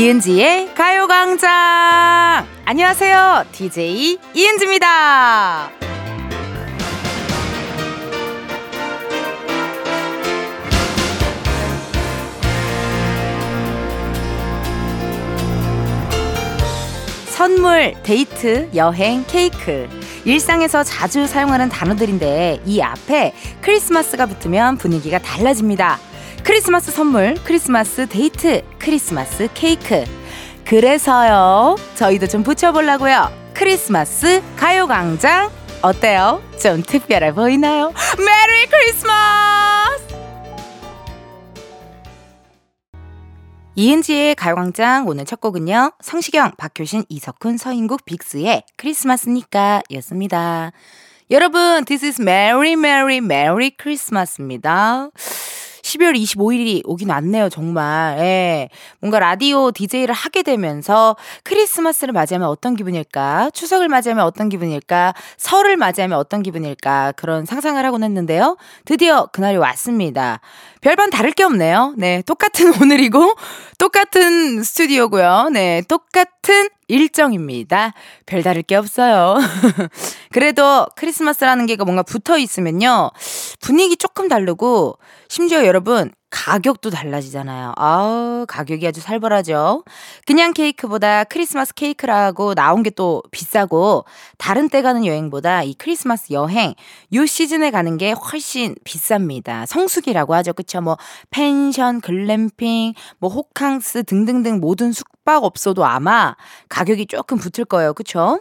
이은지의 가요광장! 안녕하세요. DJ 이은지입니다. 선물, 데이트, 여행, 케이크. 일상에서 자주 사용하는 단어들인데 이 앞에 크리스마스가 붙으면 분위기가 달라집니다. 크리스마스 선물, 크리스마스 데이트, 크리스마스 케이크. 그래서요, 저희도 좀 붙여보려고요. 크리스마스 가요광장. 어때요? 좀 특별해 보이나요? Merry Christmas! 이은지의 가요광장 오늘 첫 곡은요. 성시경, 박효신, 이석훈, 서인국, 빅스의 크리스마스니까 였습니다. 여러분, this is Merry Merry Merry Christmas입니다. 12월 25일이 오긴 왔네요, 정말. 예. 뭔가 라디오 DJ를 하게 되면서 크리스마스를 맞이하면 어떤 기분일까? 추석을 맞이하면 어떤 기분일까? 설을 맞이하면 어떤 기분일까? 그런 상상을 하곤 했는데요. 드디어 그날이 왔습니다. 별반 다를 게 없네요. 네. 똑같은 오늘이고, 똑같은 스튜디오고요. 네. 똑같은 일정입니다. 별다를 게 없어요. 그래도 크리스마스라는 게 뭔가 붙어 있으면요. 분위기 조금 다르고, 심지어 여러분, 가격도 달라지잖아요. 아우, 가격이 아주 살벌하죠. 그냥 케이크보다 크리스마스 케이크라고 나온 게 또 비싸고, 다른 때 가는 여행보다 이 크리스마스 여행, 요 시즌에 가는 게 훨씬 비쌉니다. 성수기라고 하죠. 그쵸? 뭐, 펜션, 글램핑, 뭐, 호캉스 등등등 모든 숙박업소도 아마 가격이 조금 붙을 거예요. 그쵸?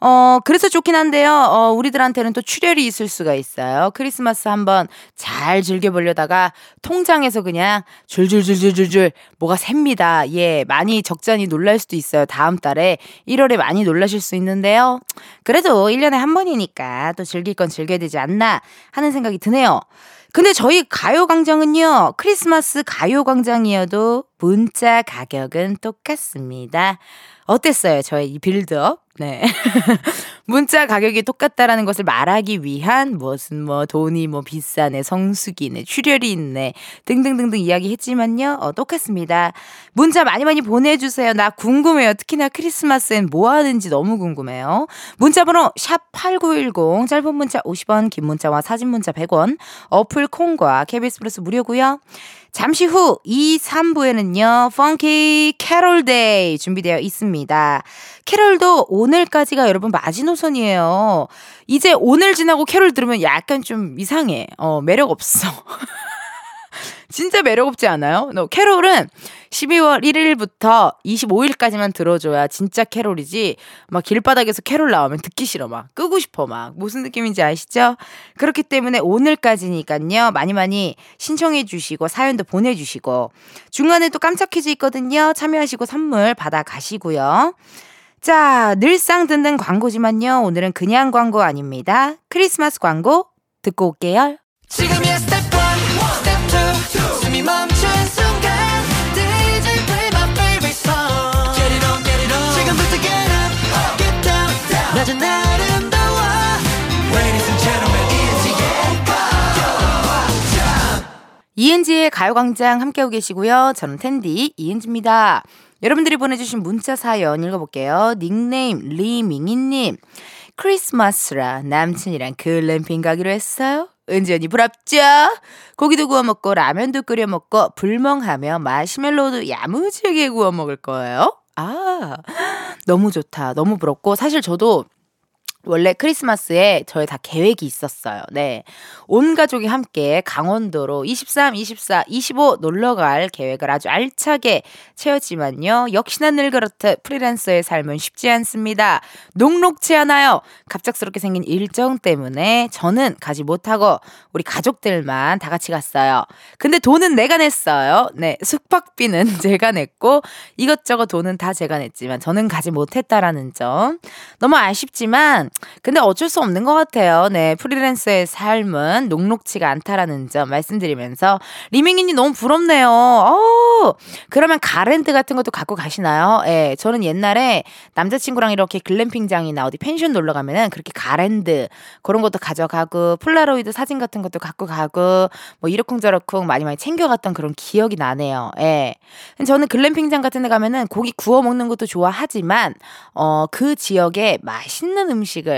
어, 그래서 좋긴 한데요. 어, 우리들한테는 또 출혈이 있을 수가 있어요. 크리스마스 한번 잘 즐겨보려다가 통장에서 그냥 줄줄줄줄줄줄 뭐가 셉니다. 예, 많이 적잖이 놀랄 수도 있어요. 다음 달에 1월에 많이 놀라실 수 있는데요. 그래도 1년에 한 번이니까 또 즐길 건 즐겨야 되지 않나 하는 생각이 드네요. 근데 저희 가요광장은요, 크리스마스 가요광장이어도 문자 가격은 똑같습니다. 어땠어요? 저의 이 빌드업? 네. 문자 가격이 똑같다라는 것을 말하기 위한 무슨 뭐 돈이 뭐 비싸네, 성수기네, 출혈이 있네, 등등등등 이야기 했지만요. 어, 똑같습니다. 문자 많이 많이 보내주세요. 나 궁금해요. 특히나 크리스마스엔 뭐 하는지 너무 궁금해요. 문자번호 샵 8910, 짧은 문자 50원, 긴 문자와 사진 문자 100원, 어플 콩과 KBS 플러스 무료고요 잠시 후 2, 3부에는요, 펑키 캐롤 데이 준비되어 있습니다. 캐롤도 오늘까지가 여러분 마지노선이에요. 이제 오늘 지나고 캐롤 들으면 약간 좀 이상해. 어, 매력 없어. 진짜 매력 없지 않아요? 너 캐롤은 12월 1일부터 25일까지만 들어줘야 진짜 캐롤이지. 막 길바닥에서 캐롤 나오면 듣기 싫어. 막 끄고 싶어. 막 무슨 느낌인지 아시죠? 그렇기 때문에 오늘까지니까요. 많이 많이 신청해 주시고 사연도 보내주시고 중간에 또 깜짝 퀴즈 있거든요. 참여하시고 선물 받아 가시고요. 자, 늘상 듣는 광고지만요. 오늘은 그냥 광고 아닙니다. 크리스마스 광고 듣고 올게요. 지금이야 스텝 1, 스텝 2, 숨 이은지의 가요광장 함께하고 계시고요. 저는 텐디 이은지입니다. 여러분들이 보내주신 문자 사연 읽어볼게요. 닉네임 리밍이님. 크리스마스라 남친이랑 글램핑 가기로 했어요. 은지 언니 부럽죠? 고기도 구워 먹고 라면도 끓여 먹고 불멍하며 마시멜로도 야무지게 구워 먹을 거예요. 아, 너무 좋다. 너무 부럽고 사실 저도 원래 크리스마스에 저희 다 계획이 있었어요. 네. 온 가족이 함께 강원도로 23, 24, 25 놀러 갈 계획을 아주 알차게 채웠지만요. 역시나 늘 그렇듯 프리랜서의 삶은 쉽지 않습니다. 녹록치 않아요. 갑작스럽게 생긴 일정 때문에 저는 가지 못하고 우리 가족들만 다 같이 갔어요. 근데 돈은 내가 냈어요. 네. 숙박비는 제가 냈고 이것저것 돈은 다 제가 냈지만 저는 가지 못했다라는 점. 너무 아쉽지만 근데 어쩔 수 없는 것 같아요. 네. 프리랜서의 삶은 녹록치가 않다라는 점 말씀드리면서. 리밍이님 너무 부럽네요. 어 그러면 가랜드 같은 것도 갖고 가시나요? 예. 네, 저는 옛날에 남자친구랑 이렇게 글램핑장이나 어디 펜션 놀러 가면은 그렇게 가랜드 그런 것도 가져가고 폴라로이드 사진 같은 것도 갖고 가고 뭐 이러쿵저러쿵 많이 많이 챙겨갔던 그런 기억이 나네요. 예. 저는 글램핑장 같은 데 가면은 고기 구워 먹는 것도 좋아하지만 어 그 지역에 맛있는 음식을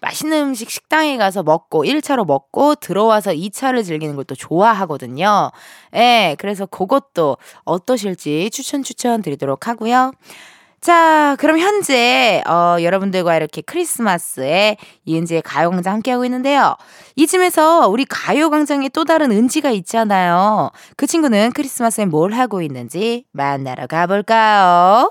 맛있는 음식 식당에 가서 먹고 1차로 먹고 들어와서 2차를 즐기는 것도 좋아하거든요. 예. 그래서 그것도 어떠실지 추천 추천 드리도록 하고요. 자, 그럼 현재 어, 여러분들과 이렇게 크리스마스에 이은지의 가요광장 함께하고 있는데요. 이쯤에서 우리 가요광장에 또 다른 은지가 있잖아요. 그 친구는 크리스마스에 뭘 하고 있는지 만나러 가볼까요?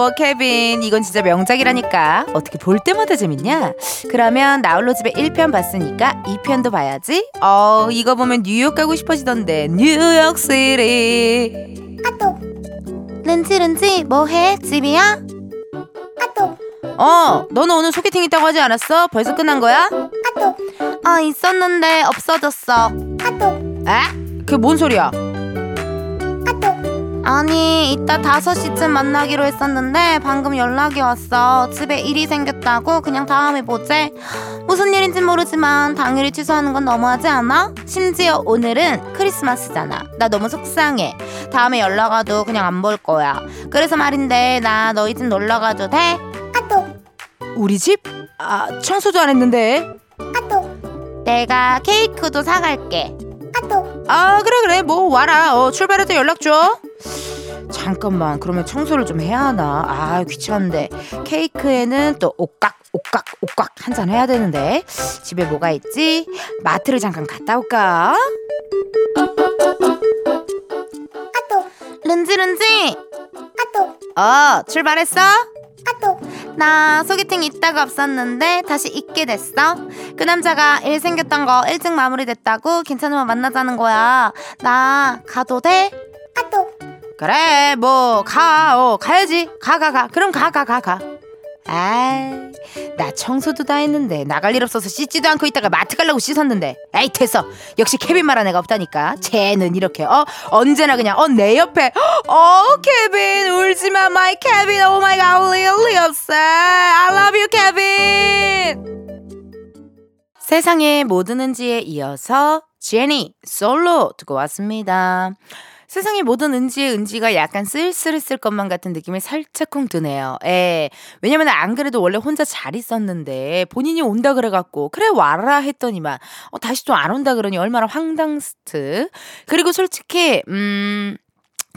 귀여워 케빈. 이건 진짜 명작이라니까. 어떻게 볼 때마다 재밌냐? 그러면 나홀로 집에 1편 봤으니까 2편도 봐야지. 어 이거 보면 뉴욕 가고 싶어지던데. 뉴욕시리 아또 렌지 렌지 뭐해? 집이야? 아또 어 너는 오늘 소개팅 있다고 하지 않았어? 벌써 끝난 거야? 아또 아 있었는데 없어졌어. 아또 에? 그게 뭔 소리야? 아니 이따 5시쯤 만나기로 했었는데 방금 연락이 왔어. 집에 일이 생겼다고 그냥 다음에 보재. 무슨 일인지 모르지만 당일에 취소하는 건 너무하지 않아? 심지어 오늘은 크리스마스잖아. 나 너무 속상해. 다음에 연락 와도 그냥 안 볼 거야. 그래서 말인데 나 너희 집 놀러 가도 돼? 아또. 우리 집? 아 청소도 안 했는데. 아또. 내가 케이크도 사갈게. 아또. 아 그래 그래. 뭐 와라. 어 출발할 때 연락 줘 잠깐만 그러면 청소를 좀 해야 하나? 아 귀찮은데. 케이크에는 또 옥각 옥각 옥각 한잔 해야 되는데. 집에 뭐가 있지? 마트를 잠깐 갔다 올까? 아또 른지 른지? 아또 어 출발했어? 아또 나 소개팅 있다가 없었는데 다시 있게 됐어. 그 남자가 일 생겼던 거 일찍 마무리됐다고 괜찮으면 만나자는 거야. 나 가도 돼? 아또 그래 뭐 가 어 가야지. 가 가 가. 그럼 가 가 가 가. 아이 나 청소도 다 했는데 나갈 일 없어서 씻지도 않고 있다가 마트 가려고 씻었는데. 에이 됐어. 역시 케빈만 한 애가 없다니까. 쟤는 이렇게 어? 언제나 그냥 어 내 옆에. 어 케빈 울지마 my 케빈. Oh my god really I love you 케빈. 세상의 모든 은지에 이어서 제니 솔로 듣고 왔습니다 세상의 모든 은지의 은지가 약간 쓸쓸했을 것만 같은 느낌이 살짝쿵 드네요. 예. 왜냐면 안 그래도 원래 혼자 잘 있었는데 본인이 온다 그래갖고 그래 와라 했더니만 어, 다시 좀 안 온다 그러니 얼마나 황당스트. 그리고 솔직히 음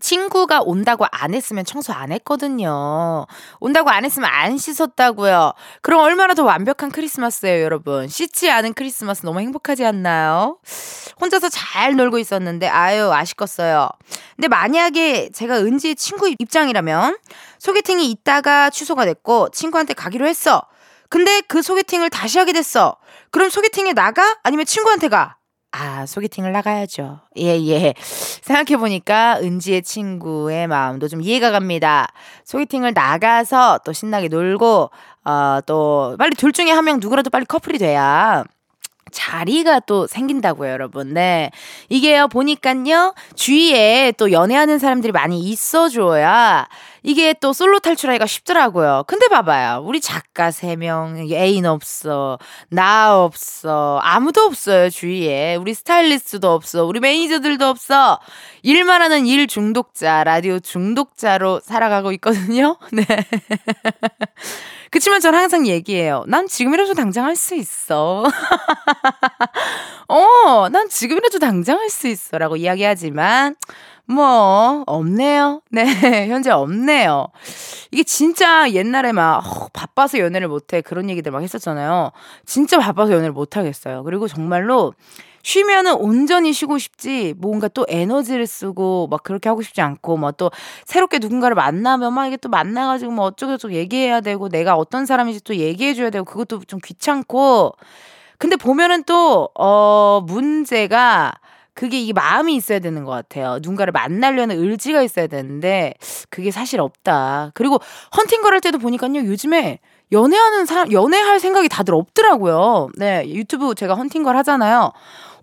친구가 온다고 안 했으면 청소 안 했거든요. 온다고 안 했으면 안 씻었다고요. 그럼 얼마나 더 완벽한 크리스마스예요, 여러분. 씻지 않은 크리스마스 너무 행복하지 않나요? 혼자서 잘 놀고 있었는데 아유 아쉽겠어요. 근데 만약에 제가 은지의 친구 입장이라면 소개팅이 있다가 취소가 됐고 친구한테 가기로 했어. 근데 그 소개팅을 다시 하게 됐어. 그럼 소개팅에 나가? 아니면 친구한테 가? 아, 소개팅을 나가야죠. 예, 예. 생각해보니까 은지의 친구의 마음도 좀 이해가 갑니다. 소개팅을 나가서 또 신나게 놀고, 어, 또 빨리 둘 중에 한 명 누구라도 빨리 커플이 돼야 자리가 또 생긴다고요, 여러분. 네. 이게요, 보니깐요, 주위에 또 연애하는 사람들이 많이 있어줘야 이게 또 솔로 탈출하기가 쉽더라고요. 근데 봐봐요. 우리 작가 3명, 애인 없어. 나 없어. 아무도 없어요, 주위에. 우리 스타일리스트도 없어. 우리 매니저들도 없어. 일만 하는 일 중독자, 라디오 중독자로 살아가고 있거든요. 네. 그치만 전 항상 얘기해요. 난 지금이라도 당장 할 수 있어. 어, 난 지금이라도 당장 할 수 있어. 라고 이야기하지만, 뭐, 없네요. 네, 현재 없네요. 이게 진짜 옛날에 막, 어, 바빠서 연애를 못해. 그런 얘기들 막 했었잖아요. 진짜 바빠서 연애를 못하겠어요. 그리고 정말로, 쉬면은 온전히 쉬고 싶지 뭔가 또 에너지를 쓰고 막 그렇게 하고 싶지 않고 뭐 또 새롭게 누군가를 만나면 막 이게 또 만나가지고 뭐 어쩌고저쩌고 얘기해야 되고 내가 어떤 사람인지 또 얘기해줘야 되고 그것도 좀 귀찮고 근데 보면은 또 어 문제가 그게 이 마음이 있어야 되는 것 같아요. 누군가를 만나려는 의지가 있어야 되는데 그게 사실 없다. 그리고 헌팅걸 할 때도 보니까요 요즘에 연애하는 사람 연애할 생각이 다들 없더라고요. 네 유튜브 제가 헌팅걸 하잖아요.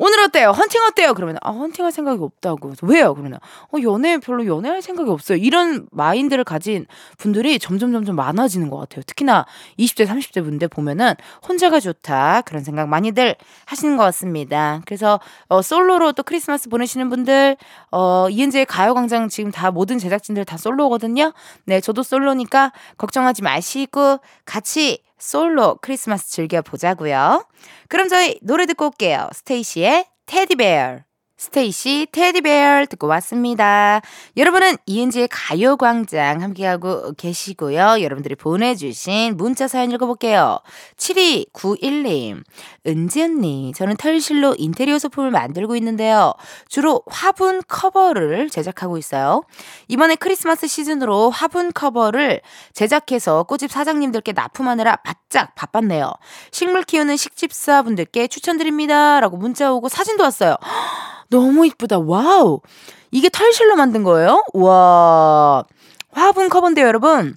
오늘 어때요? 헌팅 어때요? 그러면 아 헌팅할 생각이 없다고. 왜요? 그러면 어 연애 별로 연애할 생각이 없어요. 이런 마인드를 가진 분들이 점점 점점 많아지는 것 같아요. 특히나 20대 30대 분들 보면은 혼자가 좋다 그런 생각 많이들 하시는 것 같습니다. 그래서 어 솔로로 또 크리스마스 보내시는 분들 어 이은재의 가요광장 지금 다 모든 제작진들 다 솔로거든요. 네 저도 솔로니까 걱정하지 마시고 같이 솔로 크리스마스 즐겨보자고요. 그럼 저희 노래 듣고 올게요. 스테이시의 테디베어. 스테이시 테디베어 듣고 왔습니다. 여러분은 이은지의 가요광장 함께하고 계시고요. 여러분들이 보내주신 문자 사연 읽어볼게요. 7291님, 은지 언니, 저는 털실로 인테리어 소품을 만들고 있는데요. 주로 화분 커버를 제작하고 있어요. 이번에 크리스마스 시즌으로 화분 커버를 제작해서 꽃집 사장님들께 납품하느라 바짝 바빴네요. 식물 키우는 식집사분들께 추천드립니다. 라고 문자 오고 사진도 왔어요. 너무 이쁘다. 와우. 이게 털실로 만든 거예요? 와. 화분 커버인데요, 여러분.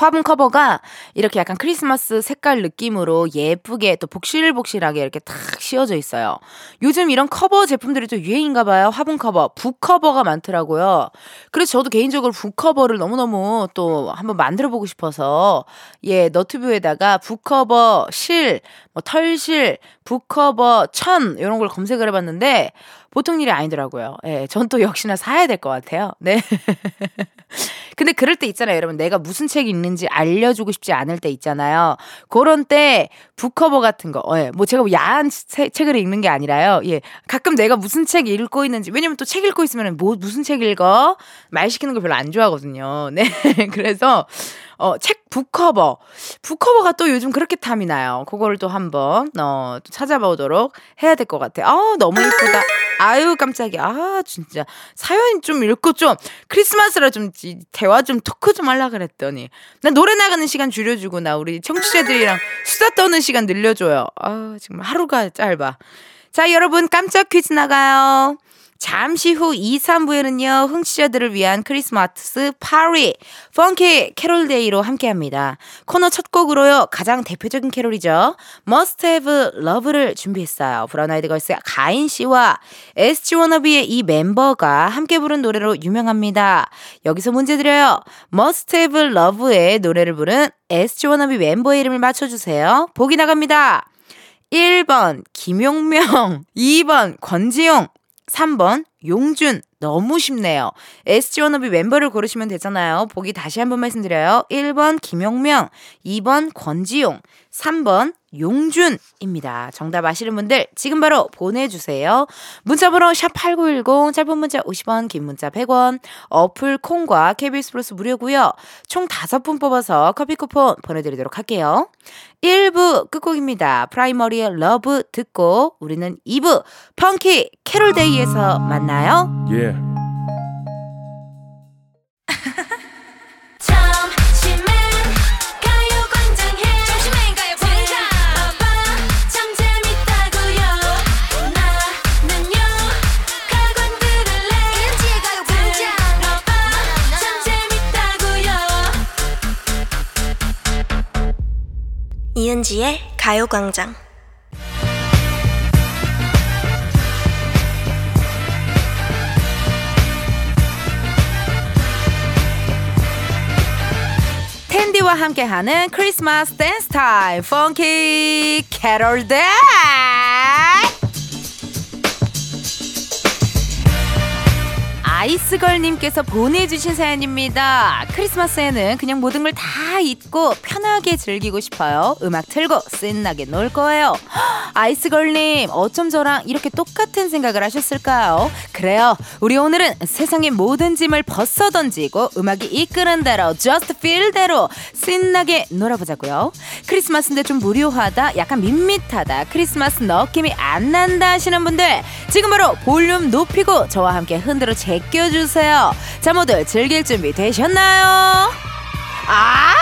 화분 커버가 이렇게 약간 크리스마스 색깔 느낌으로 예쁘게 또 복실복실하게 이렇게 탁 씌워져 있어요. 요즘 이런 커버 제품들이 또 유행인가 봐요. 화분 커버, 북 커버가 많더라고요. 그래서 저도 개인적으로 북 커버를 너무너무 또 한번 만들어 보고 싶어서 예, 너튜브에다가 북 커버 실, 뭐 털실, 북 커버 천 이런 걸 검색을 해 봤는데 보통 일이 아니더라고요. 예, 전 또 역시나 사야 될 것 같아요. 네. 근데 그럴 때 있잖아요, 여러분. 내가 무슨 책이 있는지 알려주고 싶지 않을 때 있잖아요. 그런 때 북커버 같은 거, 예, 뭐 제가 뭐 야한 책을 읽는 게 아니라요. 예, 가끔 내가 무슨 책 읽고 있는지, 왜냐면 또 책 읽고 있으면 뭐, 무슨 책 읽어? 말 시키는 거 별로 안 좋아하거든요. 네. 그래서, 어, 책 북커버. 북커버가 또 요즘 그렇게 탐이 나요. 그거를 또 한번, 어, 또 찾아보도록 해야 될 것 같아요. 아 너무 예쁘다. 아유, 깜짝이야. 아, 진짜. 사연 좀 읽고 좀, 크리스마스라 좀, 대화 좀, 토크 좀 하려 그랬더니. 나 노래 나가는 시간 줄여주고, 나 우리 청취자들이랑 수다 떠는 시간 늘려줘요. 아, 정말 하루가 짧아. 자, 여러분, 깜짝 퀴즈 나가요. 잠시 후 2, 3부에는요, 흥취자들을 위한 크리스마스 파티, 펑키 캐롤데이로 함께 합니다. 코너 첫 곡으로요, 가장 대표적인 캐롤이죠. Must Have Love를 준비했어요. 브라운 아이드 걸스의 가인 씨와 SG 워너비의 이 멤버가 함께 부른 노래로 유명합니다. 여기서 문제 드려요. Must Have Love의 노래를 부른 SG 워너비 멤버의 이름을 맞춰주세요. 보기 나갑니다. 1번 김용명, 2번 권지용, 3번 용준 너무 쉽네요. SG 워너비 멤버를 고르시면 되잖아요. 보기 다시 한번 말씀드려요. 1번 김용명, 2번 권지용, 3번 용준입니다. 정답 아시는 분들 지금 바로 보내주세요. 문자번호 샵8910 짧은 문자 50원 긴 문자 100원 어플 콩과 KBS 플러스 무료고요. 총 5분 뽑아서 커피 쿠폰 보내드리도록 할게요. 1부 끝곡입니다. 프라이머리의 Love 듣고 우리는 2부 펑키 캐롤데이에서 만나요. Yeah. 이은지의 가요광장 텐디와 함께하는 크리스마스 댄스 타임. 펑키 캐롤 데이 아이스걸님께서 보내주신 사연입니다. 크리스마스에는 그냥 모든 걸 다 잊고 편하게 즐기고 싶어요. 음악 틀고 신나게 놀 거예요. 아이스걸님, 어쩜 저랑 이렇게 똑같은 생각을 하셨을까요? 그래요. 우리 오늘은 세상의 모든 짐을 벗어 던지고 음악이 이끄는 대로, just feel 대로 신나게 놀아보자고요. 크리스마스인데 좀 무료하다, 약간 밋밋하다, 크리스마스 느낌이 안 난다 하시는 분들, 지금 바로 볼륨 높이고 저와 함께 흔들어 제 껴주세요. 자, 모두 즐길 준비 되셨나요? 아!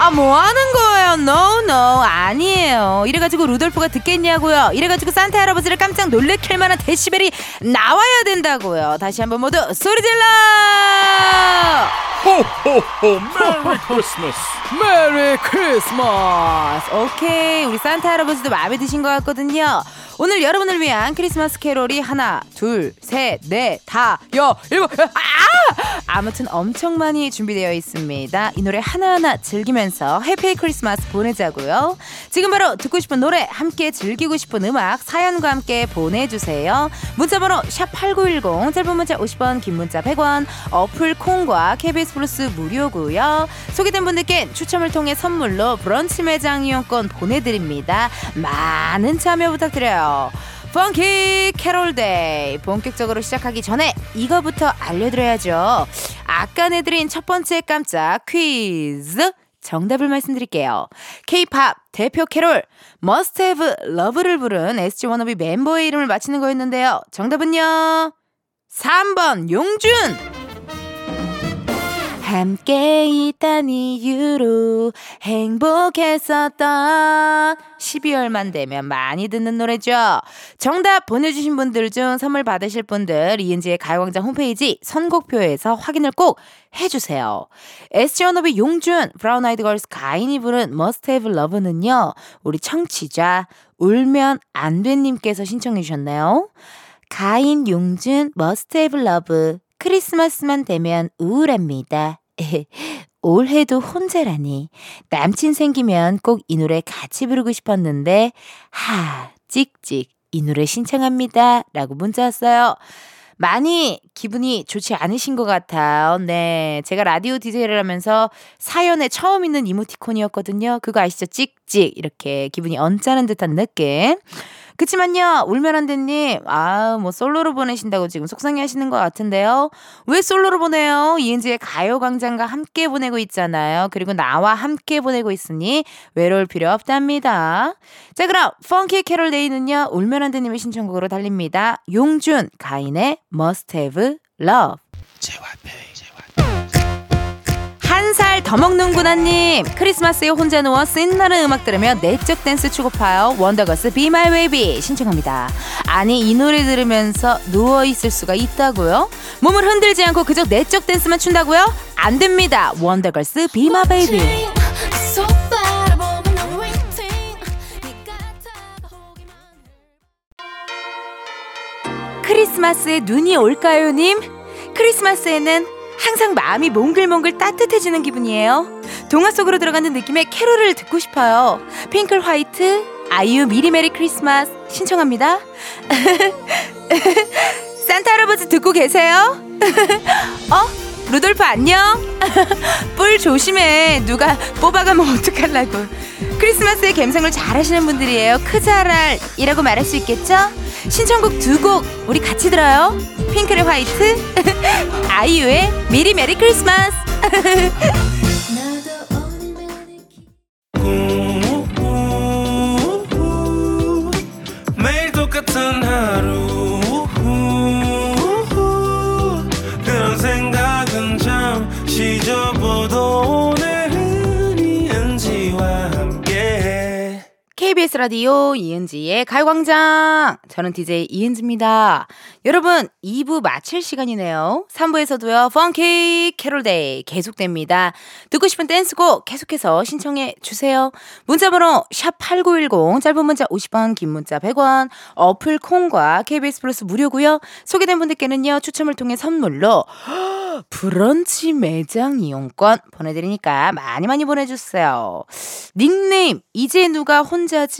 아, 뭐 하는 거예요? No, no. 아니에요. 이래가지고 루돌프가 듣겠냐고요. 이래가지고 산타 할아버지를 깜짝 놀래킬 만한 데시벨이 나와야 된다고요. 다시 한번 모두 소리 질러! 호호호 메리 크리스마스 메리 크리스마스! 오케이. 우리 산타 할아버지도 마음에 드신 것 같거든요. 오늘 여러분을 위한 크리스마스 캐롤이 하나, 둘, 셋, 넷, 다, 여, 일곱, 아! 아무튼 엄청 많이 준비되어 있습니다. 이 노래 하나하나 즐기면서 Happy Christmas 보내자고요. 지금 바로 듣고 싶은 노래, 함께 즐기고 싶은 음악, 사연과 함께 보내주세요. 문자번호 샵8910, 짧은 문자 50원, 긴 문자 100원, 어플 콩과 KBS 플러스 무료고요. 소개된 분들께 추첨을 통해 선물로 브런치 매장 이용권 보내드립니다. 많은 참여 부탁드려요. 펑키 캐롤데이 본격적으로 시작하기 전에 이거부터 알려드려야죠. 아까 내드린 첫 번째 깜짝 퀴즈 정답을 말씀드릴게요. K-팝 대표 캐롤 Must Have Love를 부른 SG 워너비 멤버의 이름을 맞히는 거였는데요. 정답은요. 3번 용준 함께 있단 이유로 행복했었던 12월만 되면 많이 듣는 노래죠. 정답 보내주신 분들 중 선물 받으실 분들 이은지의 가요광장 홈페이지 선곡표에서 확인을 꼭 해주세요. 워너비 용준, 브라운 아이드 걸스 가인이 부른 Must Have Love는요. 우리 청취자 울면 안 된님께서 신청해 주셨나요? 가인 용준 Have Love 크리스마스만 되면 우울합니다. 올해도 혼자라니. 남친 생기면 꼭 이 노래 같이 부르고 싶었는데, 하, 찍찍. 이 노래 신청합니다. 라고 문자 왔어요. 많이 기분이 좋지 않으신 것 같아요. 네. 제가 라디오 디제이를 하면서 사연에 처음 있는 이모티콘이었거든요. 그거 아시죠? 찍찍. 이렇게 기분이 언짢은 듯한 느낌. 그치만요, 울면 안 된님, 아, 뭐, 솔로로 보내신다고 지금 속상해 하시는 것 같은데요. 왜 솔로로 보내요? 이은지의 가요광장과 함께 보내고 있잖아요. 그리고 나와 함께 보내고 있으니 외로울 필요 없답니다. 자, 그럼, 펑키 캐롤 데이는요, 울면 안 된님의 신청곡으로 달립니다. 용준, 가인의 Must Have Love. 한 살 더 먹는구나님 크리스마스에 혼자 누워 신나는 음악 들으며 내적 댄스 추고파요 원더걸스 Be My Baby 신청합니다 아니 이 노래 들으면서 누워 있을 수가 있다고요? 몸을 흔들지 않고 그저 내적 댄스만 춘다고요? 안 됩니다 원더걸스 Be My Baby 크리스마스에 눈이 올까요 님? 크리스마스에는 항상 마음이 몽글몽글 따뜻해지는 기분이에요. 동화 속으로 들어가는 느낌의 캐롤을 듣고 싶어요. 핑클 White, 아이유 미리 메리 크리스마스 신청합니다. 산타 할아버지 듣고 계세요? 어? 루돌프 안녕? 뿔 조심해. 누가 뽑아가면 어떡하려고. 크리스마스의 감성을 잘 아시는 분들이에요. 크잘알이라고 말할 수 있겠죠? 신청곡 두 곡 우리 같이 들어요. 핑크의 화이트, 아이유의 미리 메리 크리스마스. KBS 라디오 이은지의 가요광장. 저는 DJ 이은지입니다. 여러분, 2부 마칠 시간이네요. 3부에서도요, 펑키 캐롤데이 계속됩니다. 듣고 싶은 댄스곡 계속해서 신청해 주세요. 문자번호 샵8910, 짧은 문자 50원, 긴 문자 100원, 어플 콩과 KBS 플러스 무료고요 소개된 분들께는요, 추첨을 통해 선물로 브런치 매장 이용권 보내드리니까 많이 많이 보내주세요. 닉네임, 이제 누가 혼자지?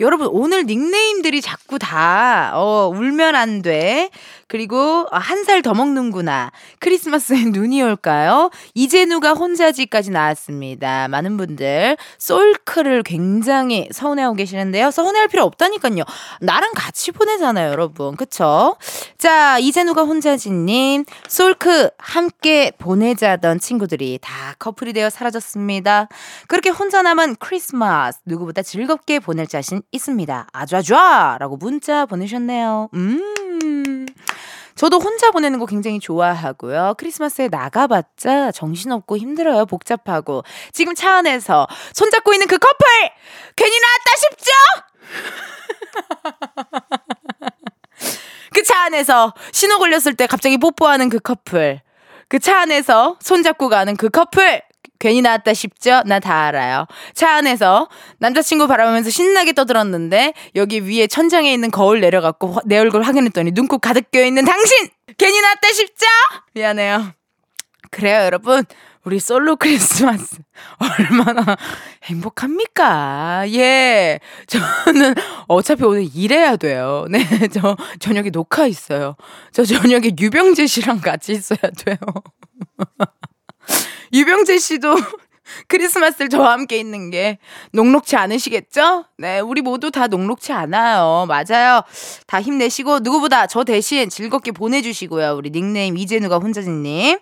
여러분, 오늘 닉네임들이 자꾸 다, 어, 울면 안 돼. 그리고 한 살 더 먹는구나. 크리스마스에 눈이 올까요? 이제 누가 혼자지까지 나왔습니다. 많은 분들 솔크를 굉장히 서운해하고 계시는데요. 서운해할 필요 없다니까요. 나랑 같이 보내잖아요, 여러분. 그쵸? 자, 이제 누가 혼자지님, 솔크 함께 보내자던 친구들이 다 커플이 되어 사라졌습니다. 그렇게 혼자 남은 크리스마스 누구보다 즐겁게 보낼 자신 있습니다. 아주 아주아! 라고 문자 보내셨네요. 음. 저도 혼자 보내는 거 굉장히 좋아하고요. 크리스마스에 나가봤자 정신없고 힘들어요. 복잡하고. 지금 차 안에서 손잡고 있는 그 커플! 괜히 나왔다 싶죠? 그 차 안에서 신호 걸렸을 때 갑자기 뽀뽀하는 그 커플. 그 차 안에서 손잡고 가는 그 커플! 괜히 나왔다 싶죠? 나 다 알아요. 차 안에서 남자친구 바라보면서 신나게 떠들었는데 여기 위에 천장에 있는 거울 내려갖고 내 얼굴 확인했더니 눈곱 가득 껴있는 당신! 괜히 나왔다 싶죠? 미안해요. 그래요, 여러분. 우리 솔로 크리스마스 얼마나 행복합니까? 예. 저는 어차피 오늘 일해야 돼요. 네. 저 저녁에 녹화 있어요. 저 저녁에 유병재 씨랑 같이 있어야 돼요. 유병재 씨도 크리스마스를 저와 함께 있는 게 녹록치 않으시겠죠? 네, 우리 모두 다 녹록치 않아요. 맞아요. 다 힘내시고 누구보다 저 대신 즐겁게 보내주시고요. 우리 닉네임 이재누가 혼자진님.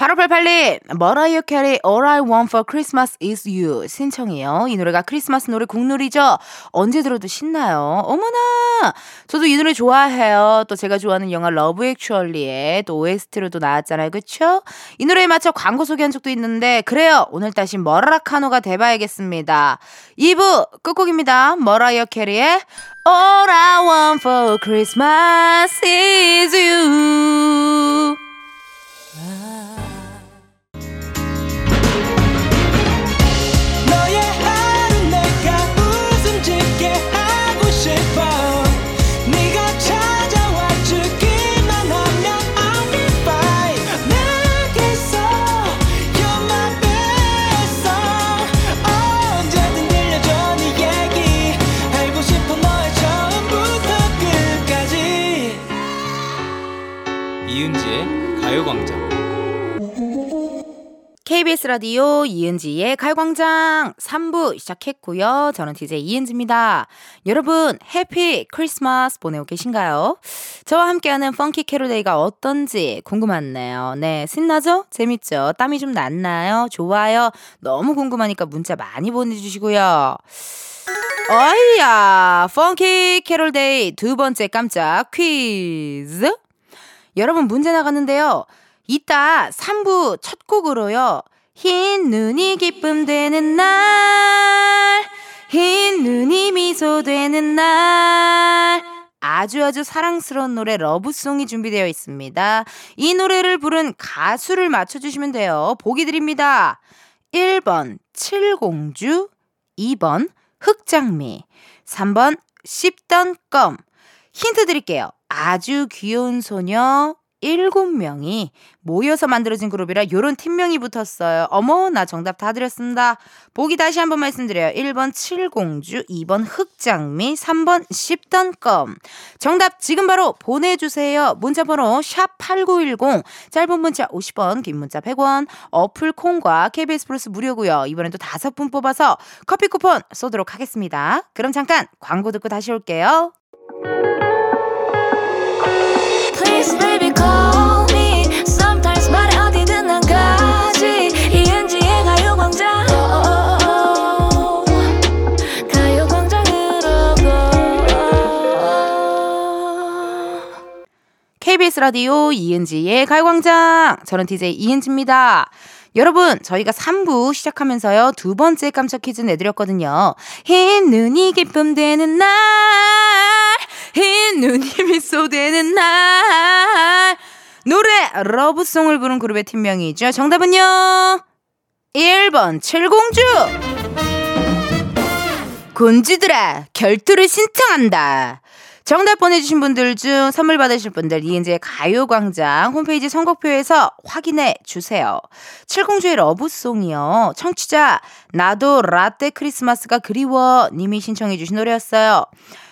8588님, 머라이어 캐리 All I Want for Christmas is You 신청이에요. 이 노래가 크리스마스 노래 국룰이죠. 언제 들어도 신나요. 어머나! 저도 이 노래 좋아해요. 또 제가 좋아하는 영화 Love Actually에 또 OST로도 나왔잖아요. 그쵸? 이 노래에 맞춰 광고 소개한 적도 있는데 그래요. 오늘 다시 머라카노가 돼봐야겠습니다. 2부 끝곡입니다. 머라이어 캐리의 All I Want for Christmas is You 너 KBS 라디오 이은지의 가요광장 3부 시작했고요. 저는 DJ 이은지입니다. 여러분, Happy Christmas 보내고 계신가요? 저와 함께하는 펑키 캐롤데이가 어떤지 궁금하네요. 네, 신나죠? 재밌죠? 땀이 좀 났나요? 좋아요? 너무 궁금하니까 문자 많이 보내주시고요. 어이야, 펑키 캐롤데이 두 번째 깜짝 퀴즈. 여러분 문제 나갔는데요. 이따 3부 첫 곡으로요. 흰 눈이 기쁨 되는 날, 흰 눈이 미소 되는 날. 아주 아주 사랑스러운 노래 러브송이 준비되어 있습니다. 이 노래를 부른 가수를 맞춰주시면 돼요. 보기 드립니다. 1번 칠공주, 2번 흑장미, 3번 씹던 껌. 힌트 드릴게요. 아주 귀여운 소녀 7명이 모여서 만들어진 그룹이라 요런 팀명이 붙었어요. 어머, 나 정답 다 드렸습니다. 보기 다시 한번 말씀드려요. 1번 칠공주, 2번 흑장미, 3번 씹던 껌. 정답 지금 바로 보내주세요. 문자번호 샵8910, 짧은 문자 50원, 긴 문자 100원, 어플 콩과 KBS 플러스 무료고요. 이번엔 또 다섯 분 뽑아서 커피 쿠폰 쏘도록 하겠습니다. 그럼 잠깐 광고 듣고 다시 올게요. 라디오 이은지의 가요광장. 저는 DJ 이은지입니다. 여러분, 저희가 3부 시작하면서요, 두 번째 깜짝 퀴즈 내드렸거든요. 흰 눈이 기쁨 되는 날, 흰 눈이 미소 되는 날. 노래, 러브송을 부른 그룹의 팀명이죠. 정답은요, 1번, 칠공주. 곤지들아, 결투를 신청한다. 정답 보내주신 분들 중 선물 받으실 분들 이은지의 가요광장 홈페이지 선곡표에서 확인해 주세요. 칠공주의 Love Song이요. 청취자 나도 라떼 크리스마스가 그리워 님이 신청해 주신 노래였어요.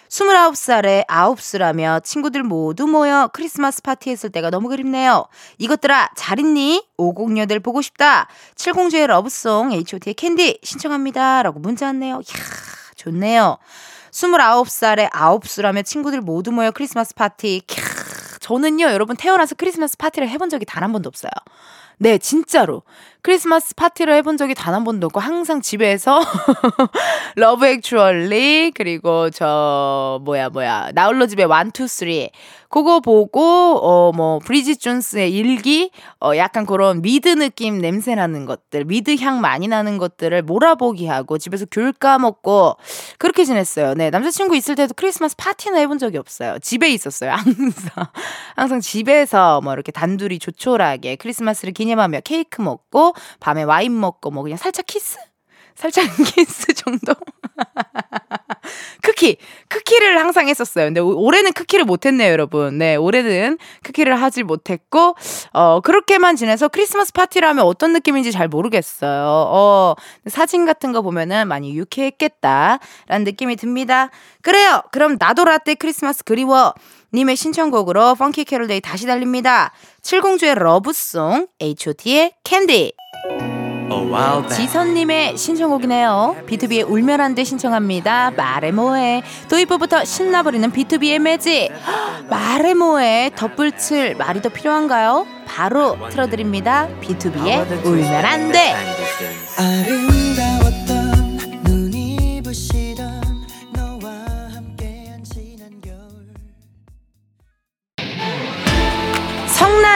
29살에 아홉수라며 친구들 모두 모여 크리스마스 파티 했을 때가 너무 그립네요. 이것들아, 잘 있니? 506들 보고 싶다. 7공주의 Love Song H.O.T의 캔디 신청합니다. 라고 문자 왔네요. 이야, 좋네요. 29살에 아홉수라며 친구들 모두 모여 크리스마스 파티. 캬, 저는요, 여러분 태어나서 크리스마스 파티를 해본 적이 단 한 번도 없어요. 네, 진짜로. 크리스마스 파티를 해본 적이 단 한 번도 없고, 항상 집에서 Love Actually, 그리고 저, 뭐야, 뭐야, 나홀로 집에 1, 2, 3. 그거 보고, 어, 뭐, 브리짓 존스의 일기, 어, 약간 그런 미드 느낌 냄새 나는 것들, 미드 향 많이 나는 것들을 몰아보기 하고, 집에서 귤 까먹고, 그렇게 지냈어요. 네, 남자친구 있을 때도 크리스마스 파티는 해본 적이 없어요. 집에 있었어요, 항상. 항상 집에서 뭐 이렇게 단둘이 조촐하게 크리스마스를 기념하며 케이크 먹고, 밤에 와인 먹고, 뭐 그냥 살짝 키스? 살짝 키스 정도? 쿠키! 쿠키를 항상 했었어요. 근데 올- 올해는 쿠키를 못했네요, 여러분. 네, 올해는 쿠키를 하지 못했고, 어, 그렇게만 지내서 크리스마스 파티를 하면 어떤 느낌인지 잘 모르겠어요. 어, 사진 같은 거 보면은 많이 유쾌했겠다라는 느낌이 듭니다. 그래요! 그럼 나도 라떼 크리스마스 그리워! 님의 신청곡으로 펑키 캐롤데이 다시 달립니다. 칠공주의 러브송, H.O.T의 캔디. 지선님의 신청곡이네요. B2B의 울면 안 돼 신청합니다. 말해 뭐해. 도입부부터 신나버리는 B2B의 매직. 말해 뭐해. 덧불칠 말이 더 필요한가요? 바로 틀어드립니다. B2B의 울면 안 돼. 아름다웠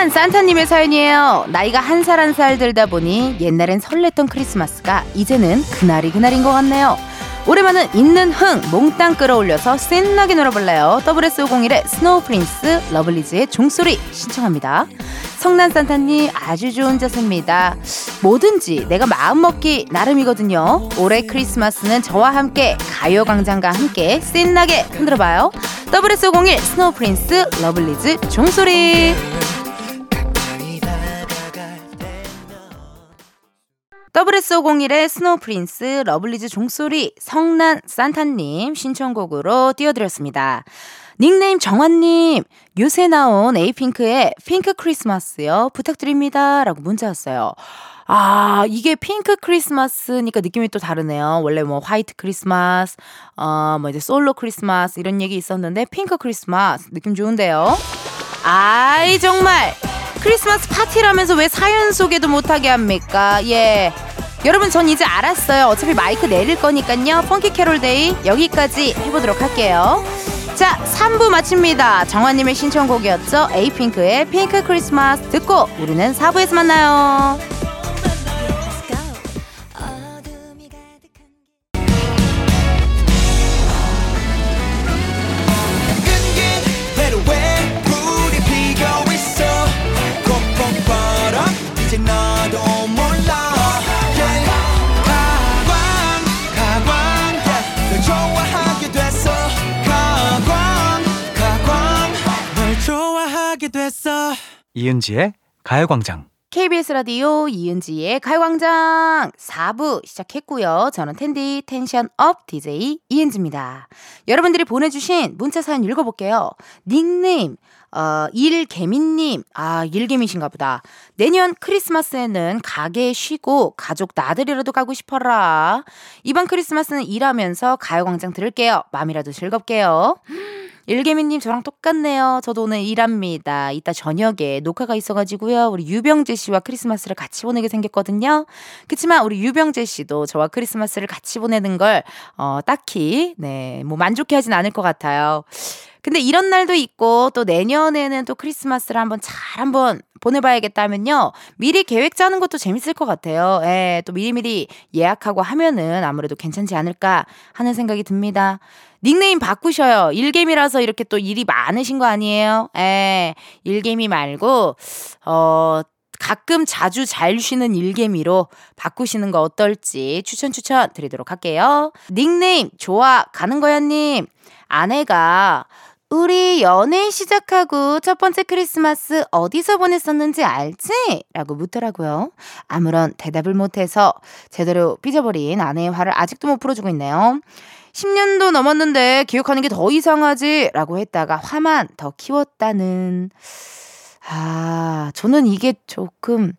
성난 산타님의 사연이에요. 나이가 한살 한 살 들다 보니 옛날엔 설렜던 크리스마스가 이제는 그날이 그날인 것 같네요. 올해만은 있는 흥 몽땅 끌어올려서 신나게 놀아볼래요. SS501의 Snow Prince 러블리즈의 종소리 신청합니다. 성난 산타님 아주 좋은 자세입니다. 뭐든지 내가 마음먹기 나름이거든요. 올해 크리스마스는 저와 함께 가요광장과 함께 신나게 흔들어봐요. SS501 Snow Prince 러블리즈 종소리 SS501의 Snow Prince 러블리즈 종소리 성난 산타님 신청곡으로 띄워드렸습니다. 닉네임 정환님 요새 나온 에이핑크의 핑크 크리스마스요 부탁드립니다 라고 문자 왔어요. 아, 이게 핑크 크리스마스니까 느낌이 또 다르네요. 원래 뭐 화이트 크리스마스, 어, 뭐 이제 솔로 크리스마스 이런 얘기 있었는데 핑크 크리스마스 느낌 좋은데요. 아이, 정말. 크리스마스 파티라면서 왜 사연 소개도 못하게 합니까? 예. 여러분, 전 이제 알았어요. 어차피 마이크 내릴 거니까요. 펑키 캐롤데이 여기까지 해보도록 할게요. 자, 3부 마칩니다. 정화님의 신청곡이었죠. 에이핑크의 핑크 크리스마스 듣고 우리는 4부에서 만나요. 됐어 이은지의 가요광장. KBS 라디오 이은지의 가요광장 4부 시작했고요. 저는 텐디 tension up DJ 이은지입니다. 여러분들이 보내주신 문자 사연 읽어볼게요. 닉네임 어, 일개미님, 아, 일개미신가 보다. 내년 크리스마스에는 가게 쉬고 가족 나들이라도 가고 싶어라. 이번 크리스마스는 일하면서 가요광장 들을게요. 마음이라도 즐겁게요. 일개미님 저랑 똑같네요. 저도 오늘 일합니다. 이따 저녁에 녹화가 있어가지고요. 우리 유병재 씨와 크리스마스를 같이 보내게 생겼거든요. 그치만 우리 유병재 씨도 저와 크리스마스를 같이 보내는 걸, 어, 딱히, 네, 뭐 만족해 하진 않을 것 같아요. 근데 이런 날도 있고 또 내년에는 또 크리스마스를 한번 잘 한번 보내봐야겠다면요. 미리 계획 짜는 것도 재밌을 것 같아요. 예, 또 미리미리 예약하고 하면은 아무래도 괜찮지 않을까 하는 생각이 듭니다. 닉네임 바꾸셔요. 일개미라서 이렇게 또 일이 많으신 거 아니에요? 예, 일개미 말고, 어, 가끔 자주 잘 쉬는 일개미로 바꾸시는 거 어떨지 추천 추천 드리도록 할게요. 닉네임 좋아 가는 거야님 아내가 우리 연애 시작하고 첫 번째 크리스마스 어디서 보냈었는지 알지? 라고 묻더라고요. 아무런 대답을 못해서 제대로 삐져버린 아내의 화를 아직도 못 풀어주고 있네요. 10년도 넘었는데 기억하는 게 더 이상하지? 라고 했다가 화만 더 키웠다는. 아, 저는 이게 조금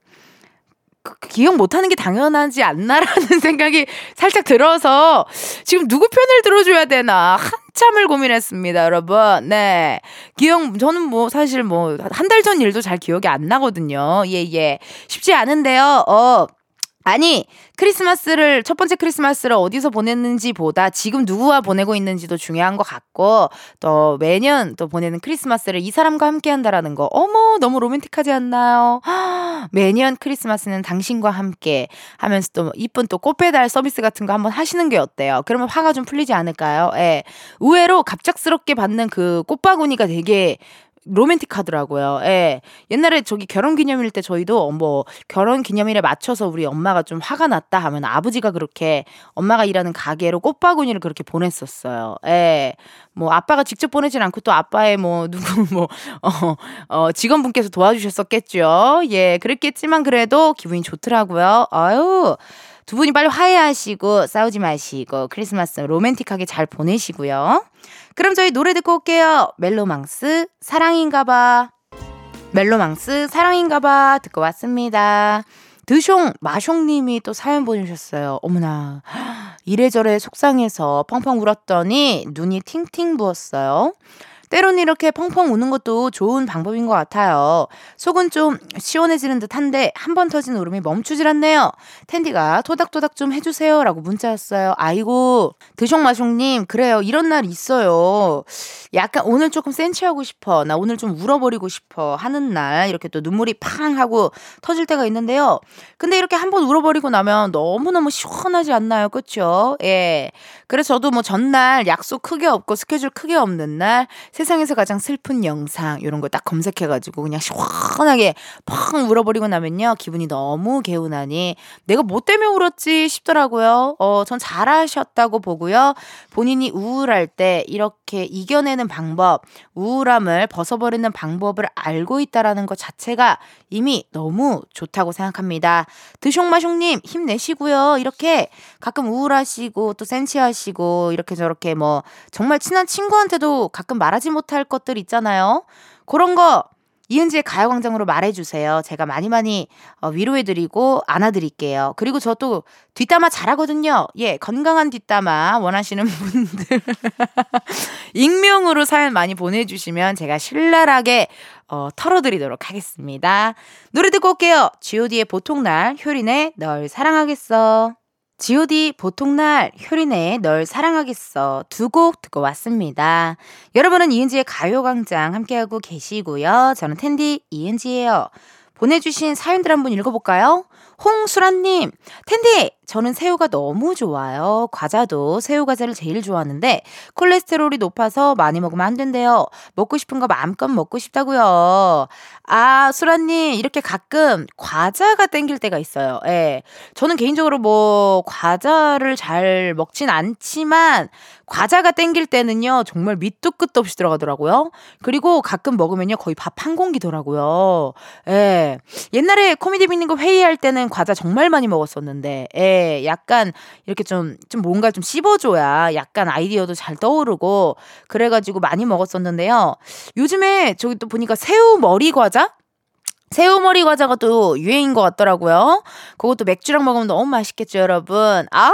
그- 그 기억 못하는 게 당연하지 않나라는 생각이 살짝 들어서 지금 누구 편을 들어줘야 되나 한참을 고민했습니다, 여러분. 네. 기억, 저는 뭐 사실 뭐 한 달 전 일도 잘 기억이 안 나거든요. 예, 예. 쉽지 않은데요. 어. 아니, 크리스마스를, 첫 번째 크리스마스를 어디서 보냈는지 보다 지금 누구와 보내고 있는지도 중요한 것 같고, 또 매년 또 보내는 크리스마스를 이 사람과 함께 한다라는 거, 어머, 너무 로맨틱하지 않나요? 매년 크리스마스는 당신과 함께 하면서 또 이쁜 또 꽃배달 서비스 같은 거 한번 하시는 게 어때요? 그러면 화가 좀 풀리지 않을까요? 예. 의외로 갑작스럽게 받는 그 꽃바구니가 되게 로맨틱하더라고요. 예. 옛날에 저기 결혼 기념일 때 저희도 뭐 결혼 기념일에 맞춰서 우리 엄마가 좀 화가 났다 하면 아버지가 그렇게 엄마가 일하는 가게로 꽃바구니를 그렇게 보냈었어요. 예. 뭐 아빠가 직접 보내진 않고 또 아빠의 뭐 누구 뭐 어, 어 직원분께서 도와주셨었겠죠. 예. 그랬겠지만 그래도 기분이 좋더라고요. 아유. 두 분이 빨리 화해하시고 싸우지 마시고 크리스마스 로맨틱하게 잘 보내시고요. 그럼 저희 노래 듣고 올게요. 멜로망스 사랑인가봐. 멜로망스 사랑인가봐 듣고 왔습니다. 드숑 마숑님이 또 사연 보내주셨어요. 어머나 이래저래 속상해서 펑펑 울었더니 눈이 팅팅 부었어요. 때론 이렇게 펑펑 우는 것도 좋은 방법인 것 같아요. 속은 좀 시원해지는 듯 한데 한 번 터진 울음이 멈추질 않네요. 텐디가 토닥토닥 좀 해주세요. 라고 문자 왔어요. 아이고, 드숑마숑님, 그래요. 이런 날 있어요. 약간 오늘 조금 센치하고 싶어. 나 오늘 좀 울어버리고 싶어. 하는 날, 이렇게 또 눈물이 팡 하고 터질 때가 있는데요. 근데 이렇게 한 번 울어버리고 나면 너무너무 시원하지 않나요? 그쵸? 예. 그래서 저도 뭐 전날 약속 크게 없고 스케줄 크게 없는 날 세상에서 가장 슬픈 영상 이런 거 딱 검색해가지고 그냥 시원하게 펑 울어버리고 나면요 기분이 너무 개운하니 내가 뭐 때문에 울었지 싶더라고요. 어, 전 잘하셨다고 보고요. 본인이 우울할 때 이렇게 이겨내는 방법, 우울함을 벗어버리는 방법을 알고 있다라는 것 자체가 이미 너무 좋다고 생각합니다. 드숑마숑님 힘내시고요. 이렇게 가끔 우울하시고 또 센치하시고 이렇게 저렇게 뭐 정말 친한 친구한테도 가끔 말하지 못할 것들 있잖아요. 그런 거 이은지의 가요광장으로 말해주세요. 제가 많이 많이 어, 위로해드리고 안아드릴게요. 그리고 저 또 뒷담화 잘하거든요. 예, 건강한 뒷담화 원하시는 분들 익명으로 사연 많이 보내주시면 제가 신랄하게 어, 털어드리도록 하겠습니다. 노래 듣고 올게요. G.O.D의 보통날, 효린의 널 사랑하겠어. G.O.D 보통날, 효린의 널 사랑하겠어 두 곡 듣고 왔습니다. 여러분은 이은지의 가요광장 함께하고 계시고요. 저는 텐디 이은지예요. 보내주신 사연들 한번 읽어볼까요? 홍수라님, 텐디, 저는 새우가 너무 좋아요. 과자도 새우 과자를 제일 좋아하는데 콜레스테롤이 높아서 많이 먹으면 안 된대요. 먹고 싶은 거 마음껏 먹고 싶다고요. 아, 수라님, 이렇게 가끔 과자가 땡길 때가 있어요. 예. 저는 개인적으로 뭐 과자를 잘 먹진 않지만 과자가 땡길 때는요, 정말 밑도 끝도 없이 들어가더라고요. 그리고 가끔 먹으면요, 거의 밥 한 공기더라고요. 예. 옛날에 코미디 빅리그 회의할 때는 과자 정말 많이 먹었었는데, 예. 약간 이렇게 좀, 좀 뭔가 좀 씹어줘야 약간 아이디어도 잘 떠오르고, 그래가지고 많이 먹었었는데요. 요즘에 저기 또 보니까 새우 머리 과자? 새우머리 과자가 또 유행인 것 같더라고요. 그것도 맥주랑 먹으면 너무 맛있겠죠, 여러분. 아,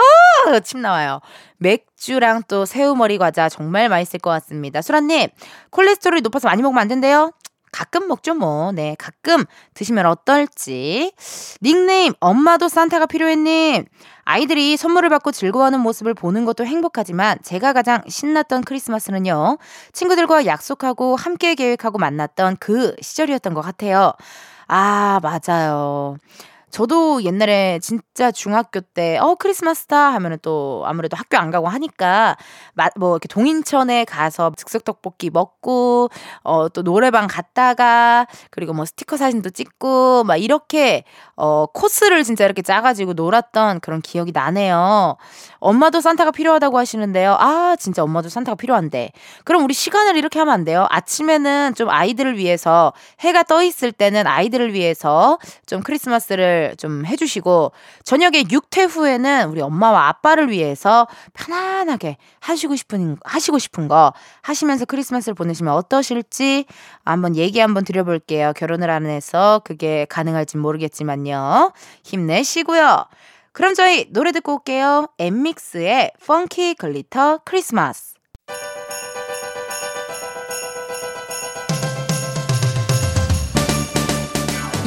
침 나와요. 맥주랑 또 새우머리 과자 정말 맛있을 것 같습니다. 수라님, 콜레스테롤이 높아서 많이 먹으면 안 된대요? 가끔 먹죠, 뭐. 네, 가끔 드시면 어떨지. 닉네임, 엄마도 산타가 필요했님. 아이들이 선물을 받고 즐거워하는 모습을 보는 것도 행복하지만 제가 가장 신났던 크리스마스는요. 친구들과 약속하고 함께 계획하고 만났던 그 시절이었던 것 같아요. 아, 맞아요. 저도 옛날에 진짜 중학교 때, 어, 크리스마스다 하면은 또 아무래도 학교 안 가고 하니까, 마, 뭐 이렇게 동인천에 가서 즉석떡볶이 먹고, 어, 또 노래방 갔다가, 그리고 뭐 스티커 사진도 찍고, 막 이렇게, 어, 코스를 진짜 이렇게 짜가지고 놀았던 그런 기억이 나네요. 엄마도 산타가 필요하다고 하시는데요. 아, 진짜 엄마도 산타가 필요한데. 그럼 우리 시간을 이렇게 하면 안 돼요? 아침에는 좀 아이들을 위해서, 해가 떠 있을 때는 아이들을 위해서 좀 크리스마스를 좀 해주시고 저녁에 육퇴 후에는 우리 엄마와 아빠를 위해서 편안하게 하시고 싶은 하시고 싶은 거 하시면서 크리스마스를 보내시면 어떠실지 한번 얘기 한번 드려볼게요. 결혼을 안 해서 그게 가능할지 모르겠지만요. 힘내시고요. 그럼 저희 노래 듣고 올게요. 엠믹스의 펑키 글리터 크리스마스.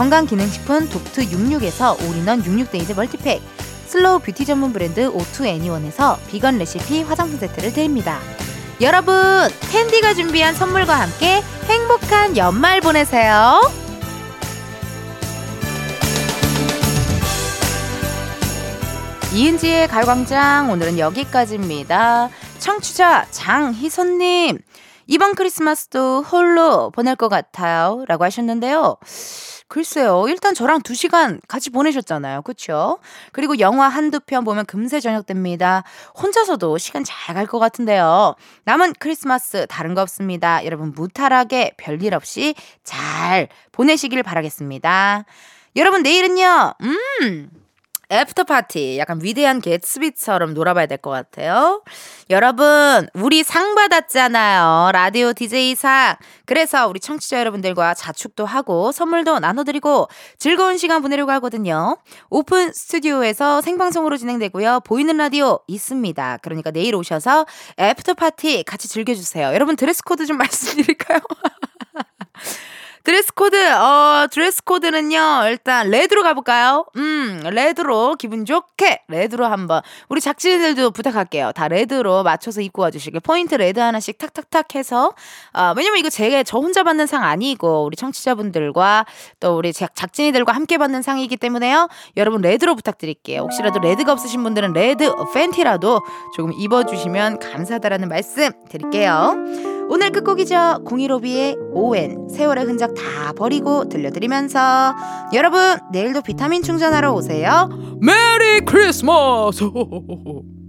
건강기능식품 독트 66에서 올인원 66데이즈 멀티팩, 슬로우 뷰티 전문 브랜드 오투 애니원에서 비건 레시피 화장품 세트를 드립니다. 여러분, 텐디가 준비한 선물과 함께 행복한 연말 보내세요. 이은지의 가요광장 오늘은 여기까지입니다. 청취자 장희선님 이번 크리스마스도 홀로 보낼 것 같아요 라고 하셨는데요. 글쎄요. 일단 저랑 두 시간 같이 보내셨잖아요. 그쵸? 그리고 영화 한두 편 보면 금세 저녁 됩니다. 혼자서도 시간 잘 갈 것 같은데요. 남은 크리스마스 다른 거 없습니다. 여러분 무탈하게 별일 없이 잘 보내시길 바라겠습니다. 여러분 내일은요. 음. after party 약간 위대한 개츠비처럼 놀아봐야 될 것 같아요. 여러분 우리 상 받았잖아요. 라디오 DJ 상. 그래서 우리 청취자 여러분들과 자축도 하고 선물도 나눠드리고 즐거운 시간 보내려고 하거든요. 오픈 스튜디오에서 생방송으로 진행되고요. 보이는 라디오 있습니다. 그러니까 내일 오셔서 after party 같이 즐겨주세요. 여러분 드레스 코드 좀 말씀드릴까요? 드레스 코드, 어, 드레스 코드는요, 일단, 레드로 가볼까요? 음, 레드로, 기분 좋게, 레드로 한번. 우리 작진들도 부탁할게요. 다 레드로 맞춰서 입고 와주시길. 포인트 레드 하나씩 탁탁탁 해서, 어, 왜냐면 이거 제가 저 혼자 받는 상 아니고, 우리 청취자분들과 또 우리 작, 작진이들과 함께 받는 상이기 때문에요. 여러분, 레드로 부탁드릴게요. 혹시라도 레드가 없으신 분들은 레드 팬티라도 조금 입어주시면 감사하다라는 말씀 드릴게요. 오늘 끝곡이죠. 015B의 ON 세월의 흔적 다 버리고 들려드리면서 여러분 내일도 비타민 충전하러 오세요. 메리 크리스마스!